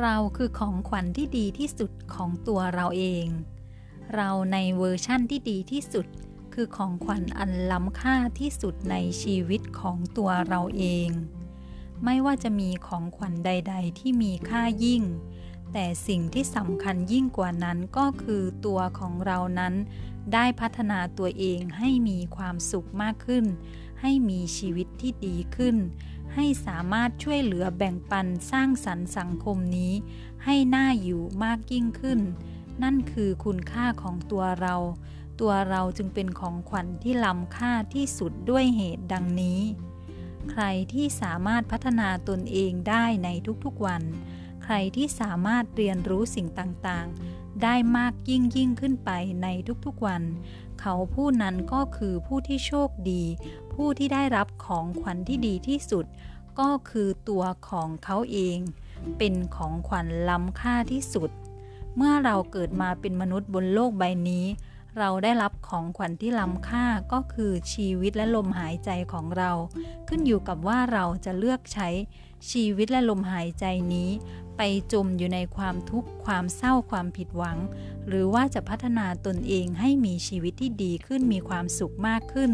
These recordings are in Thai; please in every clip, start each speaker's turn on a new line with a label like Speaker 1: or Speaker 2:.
Speaker 1: เราคือของขวัญที่ดีที่สุดของตัวเราเอง เราในเวอร์ชั่นที่ดีที่สุด คือของขวัญอันล้ำค่าที่สุดในชีวิตของตัวเราเอง ไม่ว่าจะมีของขวัญใด ๆ ที่มีค่ายิ่ง แต่สิ่งที่สำคัญยิ่งกว่านั้นก็คือตัวของเรานั้น ได้พัฒนาตัวเองให้มีความสุขมากขึ้น ให้มีชีวิตที่ดีขึ้น ให้สามารถช่วยเหลือแบ่งปันสร้างสรรค์สังคมนี้ ให้น่าอยู่มากยิ่งขึ้น นั่นคือคุณค่าของตัวเรา ตัวเราจึงเป็นของขวัญที่ล้ำค่าที่สุดด้วยเหตุดังนี้ ใครที่สามารถพัฒนาตนเองได้ในทุกๆวัน ใครที่สามารถเรียนรู้สิ่งต่างๆ ได้มากยิ่งยิ่งขึ้นไปในทุกๆวัน เขาผู้นั้นก็คือผู้ที่โชคดี ผู้ที่ได้รับของขวัญที่ดีที่สุด ก็คือตัวของเขาเอง เป็นของขวัญล้ำค่าที่สุด เมื่อเราเกิดมาเป็นมนุษย์บนโลกใบนี้ เราได้รับของขวัญที่ล้ำค่าก็คือชีวิตและลมหายใจของเรา ขึ้นอยู่กับว่าเราจะเลือกใช้ชีวิตและลมหายใจนี้ ไปจมอยู่ในความทุกข์ความเศร้าความผิดหวัง หรือว่าจะพัฒนาตนเองให้มีชีวิตที่ดีขึ้นมีความสุขมากขึ้น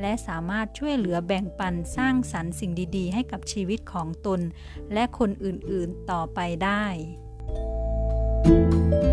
Speaker 1: และสามารถช่วยเหลือแบ่งปันสร้างสรรค์สิ่งดีๆ ให้กับชีวิตของตน และคนอื่นๆต่อไปได้ thank you